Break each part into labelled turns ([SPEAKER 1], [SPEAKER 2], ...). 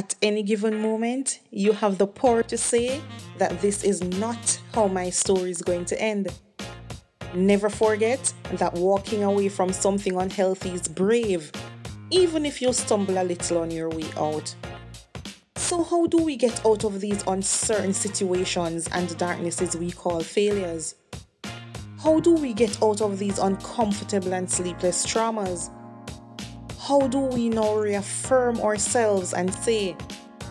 [SPEAKER 1] At any given moment, you have the power to say that this is not how my story is going to end. Never forget that walking away from something unhealthy is brave, even if you stumble a little on your way out. So, how do we get out of these uncertain situations and darknesses we call failures? How do we get out of these uncomfortable and sleepless traumas? How do we now reaffirm ourselves and say,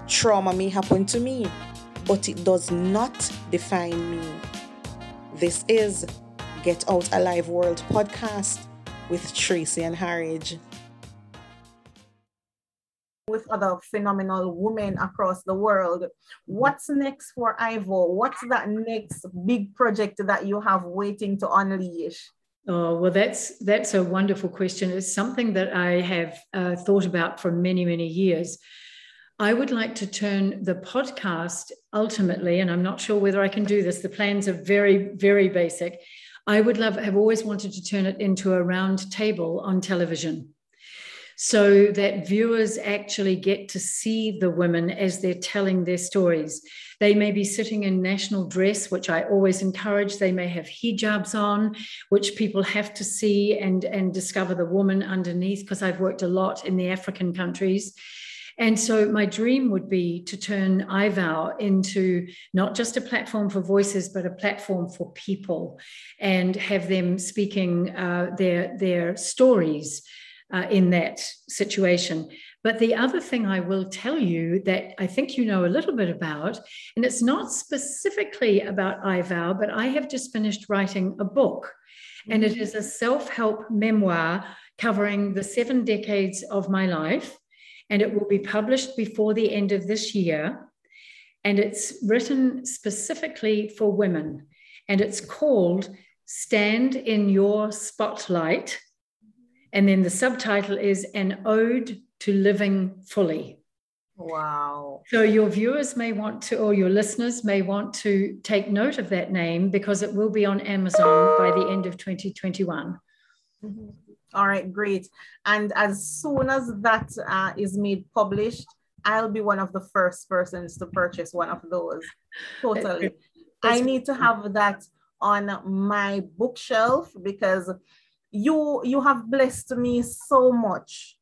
[SPEAKER 1] trauma may happen to me, but it does not define me? This is Get Out Alive World podcast with Tracey-Ann Harriage with other phenomenal women across the world. What's next for iVow? What's that next big project that you have waiting to unleash?
[SPEAKER 2] Oh well, that's that's a wonderful question. It's something that I have uh, thought about for many many years. I would like to turn the podcast ultimately, and I'm not sure whether I can do this. The plans are very very basic. I would love have always wanted to turn it into a round table on television so that viewers actually get to see the women as they're telling their stories. They may be sitting in national dress, which I always encourage. They may have hijabs on, which people have to see and, and discover the woman underneath, because I've worked a lot in the African countries. And so my dream would be to turn iVow into not just a platform for voices, but a platform for people and have them speaking uh, their, their stories uh, in that situation. But the other thing I will tell you that I think you know a little bit about, and it's not specifically about iVow, but I have just finished writing a book, and it is a self help memoir covering the seven decades of my life. And it will be published before the end of this year. And it's written specifically for women. And it's called Stand in Your Spotlight and then the subtitle is An Ode to Living Fully.
[SPEAKER 1] Wow.
[SPEAKER 2] So your viewers may want to, or your listeners may want to take note of that name because it will be on Amazon by the end of 2021.
[SPEAKER 1] Mm-hmm. All right, great. And as soon as that uh, is made published, I'll be one of the first persons to purchase one of those. Totally. I need to have that on my bookshelf because you you have blessed me so much.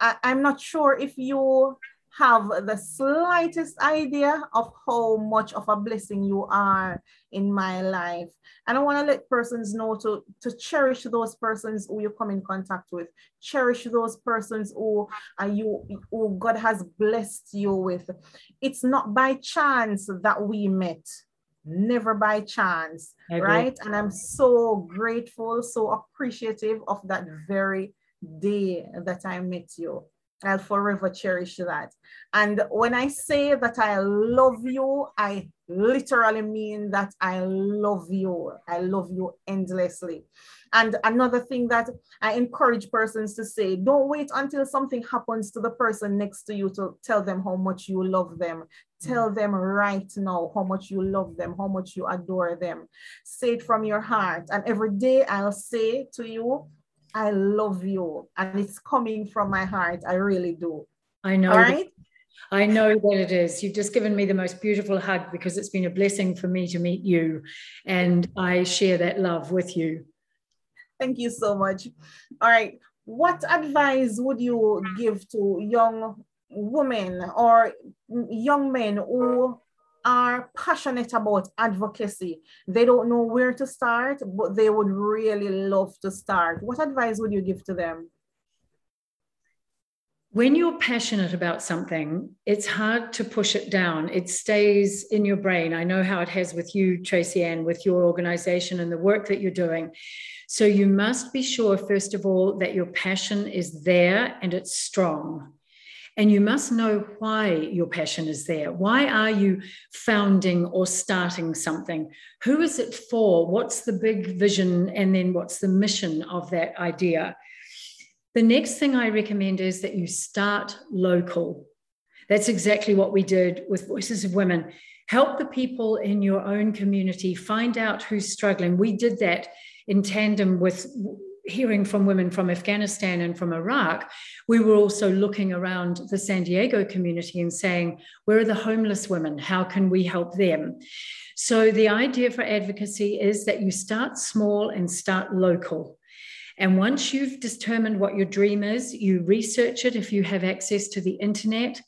[SPEAKER 1] I, I'm not sure if you have the slightest idea of how much of a blessing you are in my life. And I want to let persons know to, to cherish those persons who you come in contact with. Cherish those persons who are you who God has blessed you with. It's not by chance that we met never by chance, right? And I'm so grateful, so appreciative of that very day that I met you. I'll forever cherish that. And when I say that I love you, I literally mean that I love you. I love you endlessly. And another thing that I encourage persons to say don't wait until something happens to the person next to you to tell them how much you love them. Tell mm. them right now how much you love them, how much you adore them. Say it from your heart. And every day I'll say to you, I love you. And it's coming from my heart. I really do.
[SPEAKER 2] I know. All right. I know that it is. You've just given me the most beautiful hug because it's been a blessing for me to meet you. And I share that love with you.
[SPEAKER 1] Thank you so much. All right. What advice would you give to young women or young men who are passionate about advocacy. They don't know where to start, but they would really love to start. What advice would you give to them?
[SPEAKER 2] When you're passionate about something, it's hard to push it down. It stays in your brain. I know how it has with you, Tracey-Ann, with your organization and the work that you're doing. So you must be sure, first of all, that your passion is there and it's strong. And you must know why your passion is there. Why are you founding or starting something? Who is it for? What's the big vision? And then what's the mission of that idea? The next thing I recommend is that you start local. That's exactly what we did with Voices of Women. Help the people in your own community find out who's struggling. We did that in tandem with hearing from women from Afghanistan and from Iraq, we were also looking around the San Diego community and saying, where are the homeless women? How can we help them? So the idea for advocacy is that you start small and start local. And once you've determined what your dream is, you research it if you have access to the internet.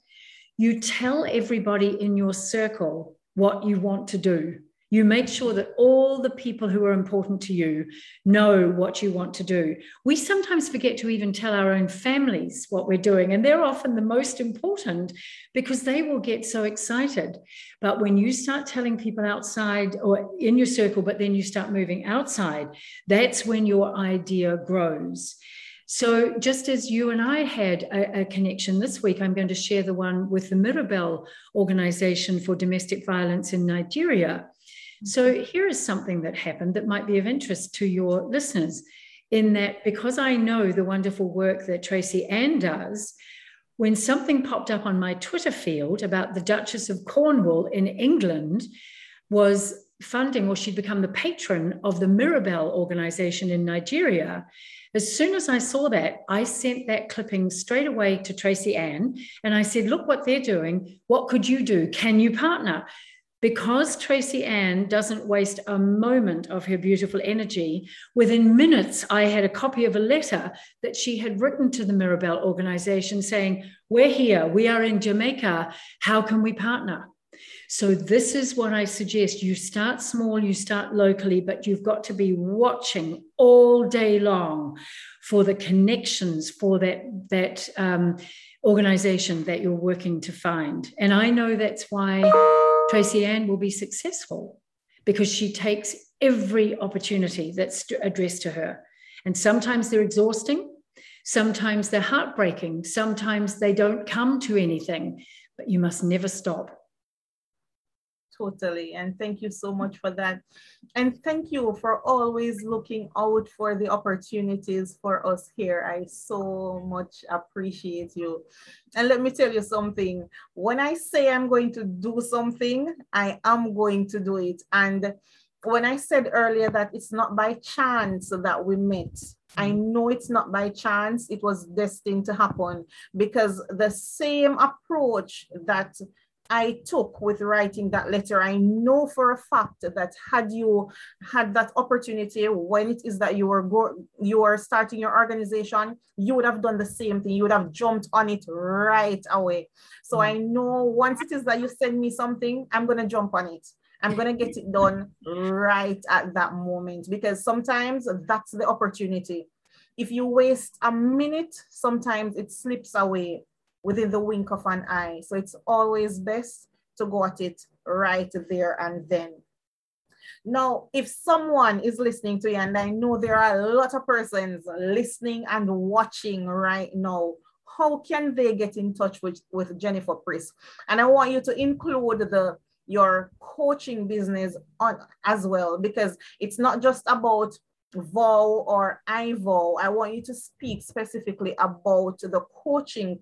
[SPEAKER 2] You tell everybody in your circle what you want to do. You make sure that all the people who are important to you know what you want to do. We sometimes forget to even tell our own families what we're doing, and they're often the most important because they will get so excited. But when you start telling people outside or in your circle, but then you start moving outside, that's when your idea grows. So, just as you and I had a, a, connection this week, I'm going to share the one with the Mirabel Organization for Domestic Violence in Nigeria. So, here is something that happened that might be of interest to your listeners. In that, because I know the wonderful work that Tracey-Ann does, when something popped up on my Twitter field about the Duchess of Cornwall in England was funding, or she'd become the patron of the Mirabel organization in Nigeria. As soon as I saw that, I sent that clipping straight away to Tracey-Ann and I said, Look what they're doing. What could you do? Can you partner? Because Tracey-Ann doesn't waste a moment of her beautiful energy, within minutes, I had a copy of a letter that she had written to the Mirabel organization saying, We're here, we are in Jamaica, how can we partner? So, this is what I suggest. You start small, you start locally, but you've got to be watching all day long for the connections, for that, that um, organization that you're working to find. And I know that's why Tracey-Ann will be successful because she takes every opportunity that's addressed to her. And sometimes they're exhausting, sometimes they're heartbreaking, sometimes they don't come to anything, but you must never stop
[SPEAKER 1] totally. And thank you so much for that. And thank you for always looking out for the opportunities for us here. I so much appreciate you. And let me tell you something when I say I'm going to do something, I am going to do it. And when I said earlier that it's not by chance that we met, I know it's not by chance, it was destined to happen because the same approach that I took with writing that letter, I know for a fact that had you had that opportunity when it is that you were go, you are starting your organization, you would have done the same thing. You would have jumped on it right away. So mm. I know once it is that you send me something, I'm gonna jump on it. I'm gonna get it done right at that moment because sometimes that's the opportunity. If you waste a minute, sometimes it slips away within the wink of an eye. So it's always best to go at it right there and then. Now, if someone is listening to you, and I know there are a lot of persons listening and watching right now, how can they get in touch with, with Jennifer Prisk? And I want you to include the your coaching business on as well, because it's not just about vow or iVow. I want you to speak specifically about the coaching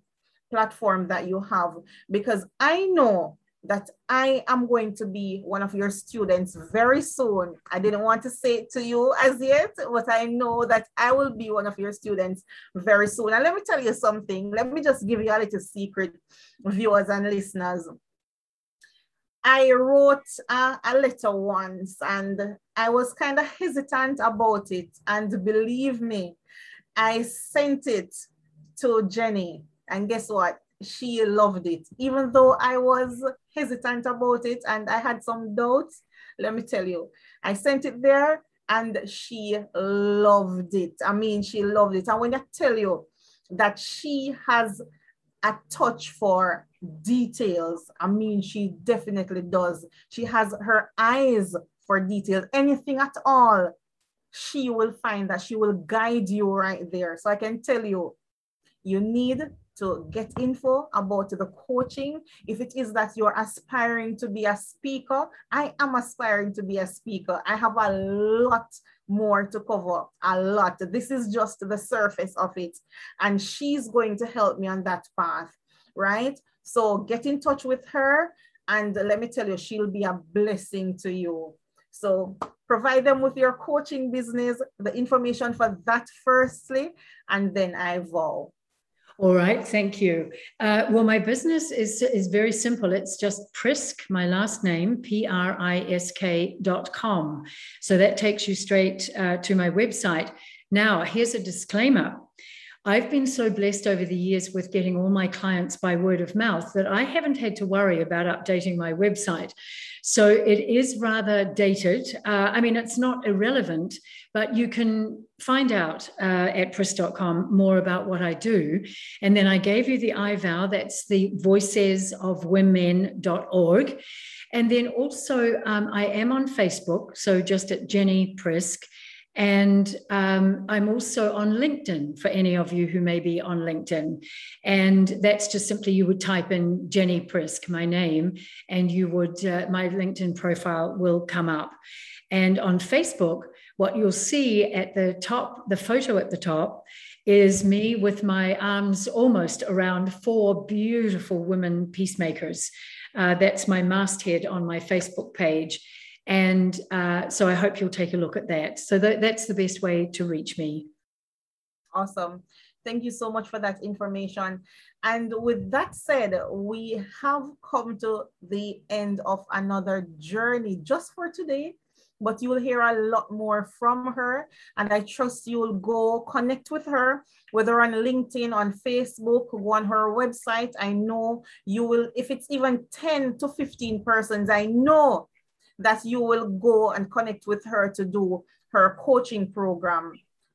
[SPEAKER 1] platform that you have because I know that I am going to be one of your students very soon. I didn't want to say it to you as yet, but I know that I will be one of your students very soon. And let me tell you something. Let me just give you a little secret, viewers and listeners. I wrote a, a letter once and I was kind of hesitant about it. And believe me, I sent it to Jenni and guess what? She loved it. Even though I was hesitant about it and I had some doubts, let me tell you, I sent it there and she loved it. I mean, she loved it. And when I tell you that she has a touch for details, I mean, she definitely does. She has her eyes for details, anything at all. She will find that she will guide you right there. So I can tell you, you need to get info about the coaching. If it is that you're aspiring to be a speaker, I am aspiring to be a speaker. I have a lot more to cover, a lot. This is just the surface of it. And she's going to help me on that path, right? So get in touch with her. And let me tell you, she'll be a blessing to you. So provide them with your coaching business, the information for that firstly, and then iVow.
[SPEAKER 2] All right, thank you. Uh, well, my business is is very simple. It's just Prisk, my last name, P R I S K dot com. So that takes you straight uh, to my website. Now, here's a disclaimer. I've been so blessed over the years with getting all my clients by word of mouth that I haven't had to worry about updating my website. So it is rather dated. Uh, I mean, it's not irrelevant, but you can find out uh, at prisk.com more about what I do. And then I gave you the iVow, that's the voicesofwomen.org. And then also, um, I am on Facebook, so just at Jenni Prisk. And um, I'm also on LinkedIn for any of you who may be on LinkedIn. And that's just simply you would type in Jenni Prisk, my name, and you would, uh, my LinkedIn profile will come up. And on Facebook, what you'll see at the top, the photo at the top, is me with my arms almost around four beautiful women peacemakers. Uh, that's my masthead on my Facebook page. And uh, so I hope you'll take a look at that. So that, that's the best way to reach me.
[SPEAKER 1] Awesome. Thank you so much for that information. And with that said, we have come to the end of another journey just for today but you will hear a lot more from her. And I trust you will go connect with her, whether on LinkedIn, on Facebook, go on her website. I know you will, if it's even 10 to 15 persons, I know that you will go and connect with her to do her coaching program.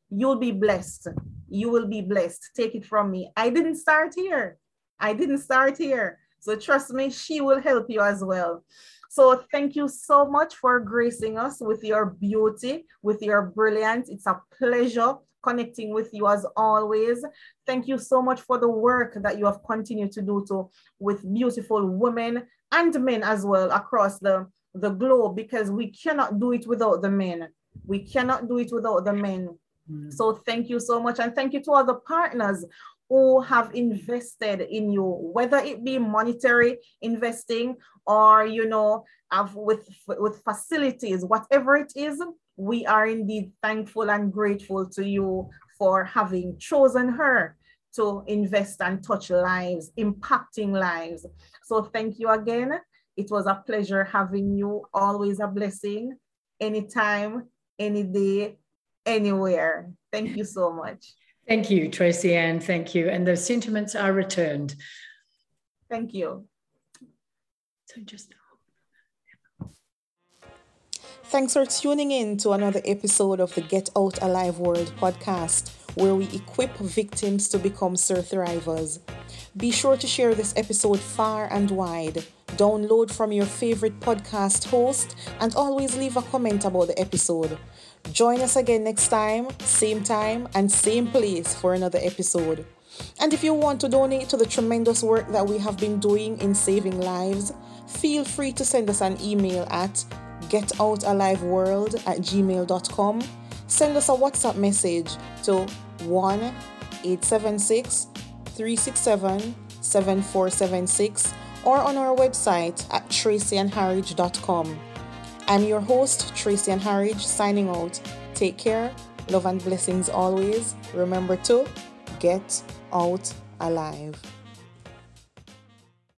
[SPEAKER 1] You'll be blessed. You will be blessed. Take it from me. I didn't start here. I didn't start here. So trust me, she will help you as well. So thank you so much for gracing us with your beauty, with your brilliance. It's a pleasure connecting with you as always. Thank you so much for the work that you have continued to do to with beautiful women and men as well across the the globe because we cannot do it without the men. We cannot do it without the men. Mm. So thank you so much. And thank you to all the partners who have invested in you, whether it be monetary investing or, you know, with, with facilities, whatever it is, we are indeed thankful and grateful to you for having chosen her to invest and touch lives, impacting lives. So thank you again. It was a pleasure having you, always a blessing, anytime, any day, anywhere. Thank you so much.
[SPEAKER 2] Thank you, Tracey-Ann. Thank you. And the sentiments are returned.
[SPEAKER 1] Thank you.
[SPEAKER 2] So just.
[SPEAKER 1] Thanks for tuning in to another episode of the Get Out Alive World podcast, where we equip victims to become survivors. Be sure to share this episode far and wide. Download from your favorite podcast host and always leave a comment about the episode. Join us again next time, same time, and same place for another episode. And if you want to donate to the tremendous work that we have been doing in saving lives, feel free to send us an email at getoutaliveworld at gmail.com. Send us a WhatsApp message to 1 876 367 7476 or on our website at tracyandharridge.com. I'm your host, Tracey-Ann Harriage, signing out. Take care, love and blessings always. Remember to get out alive.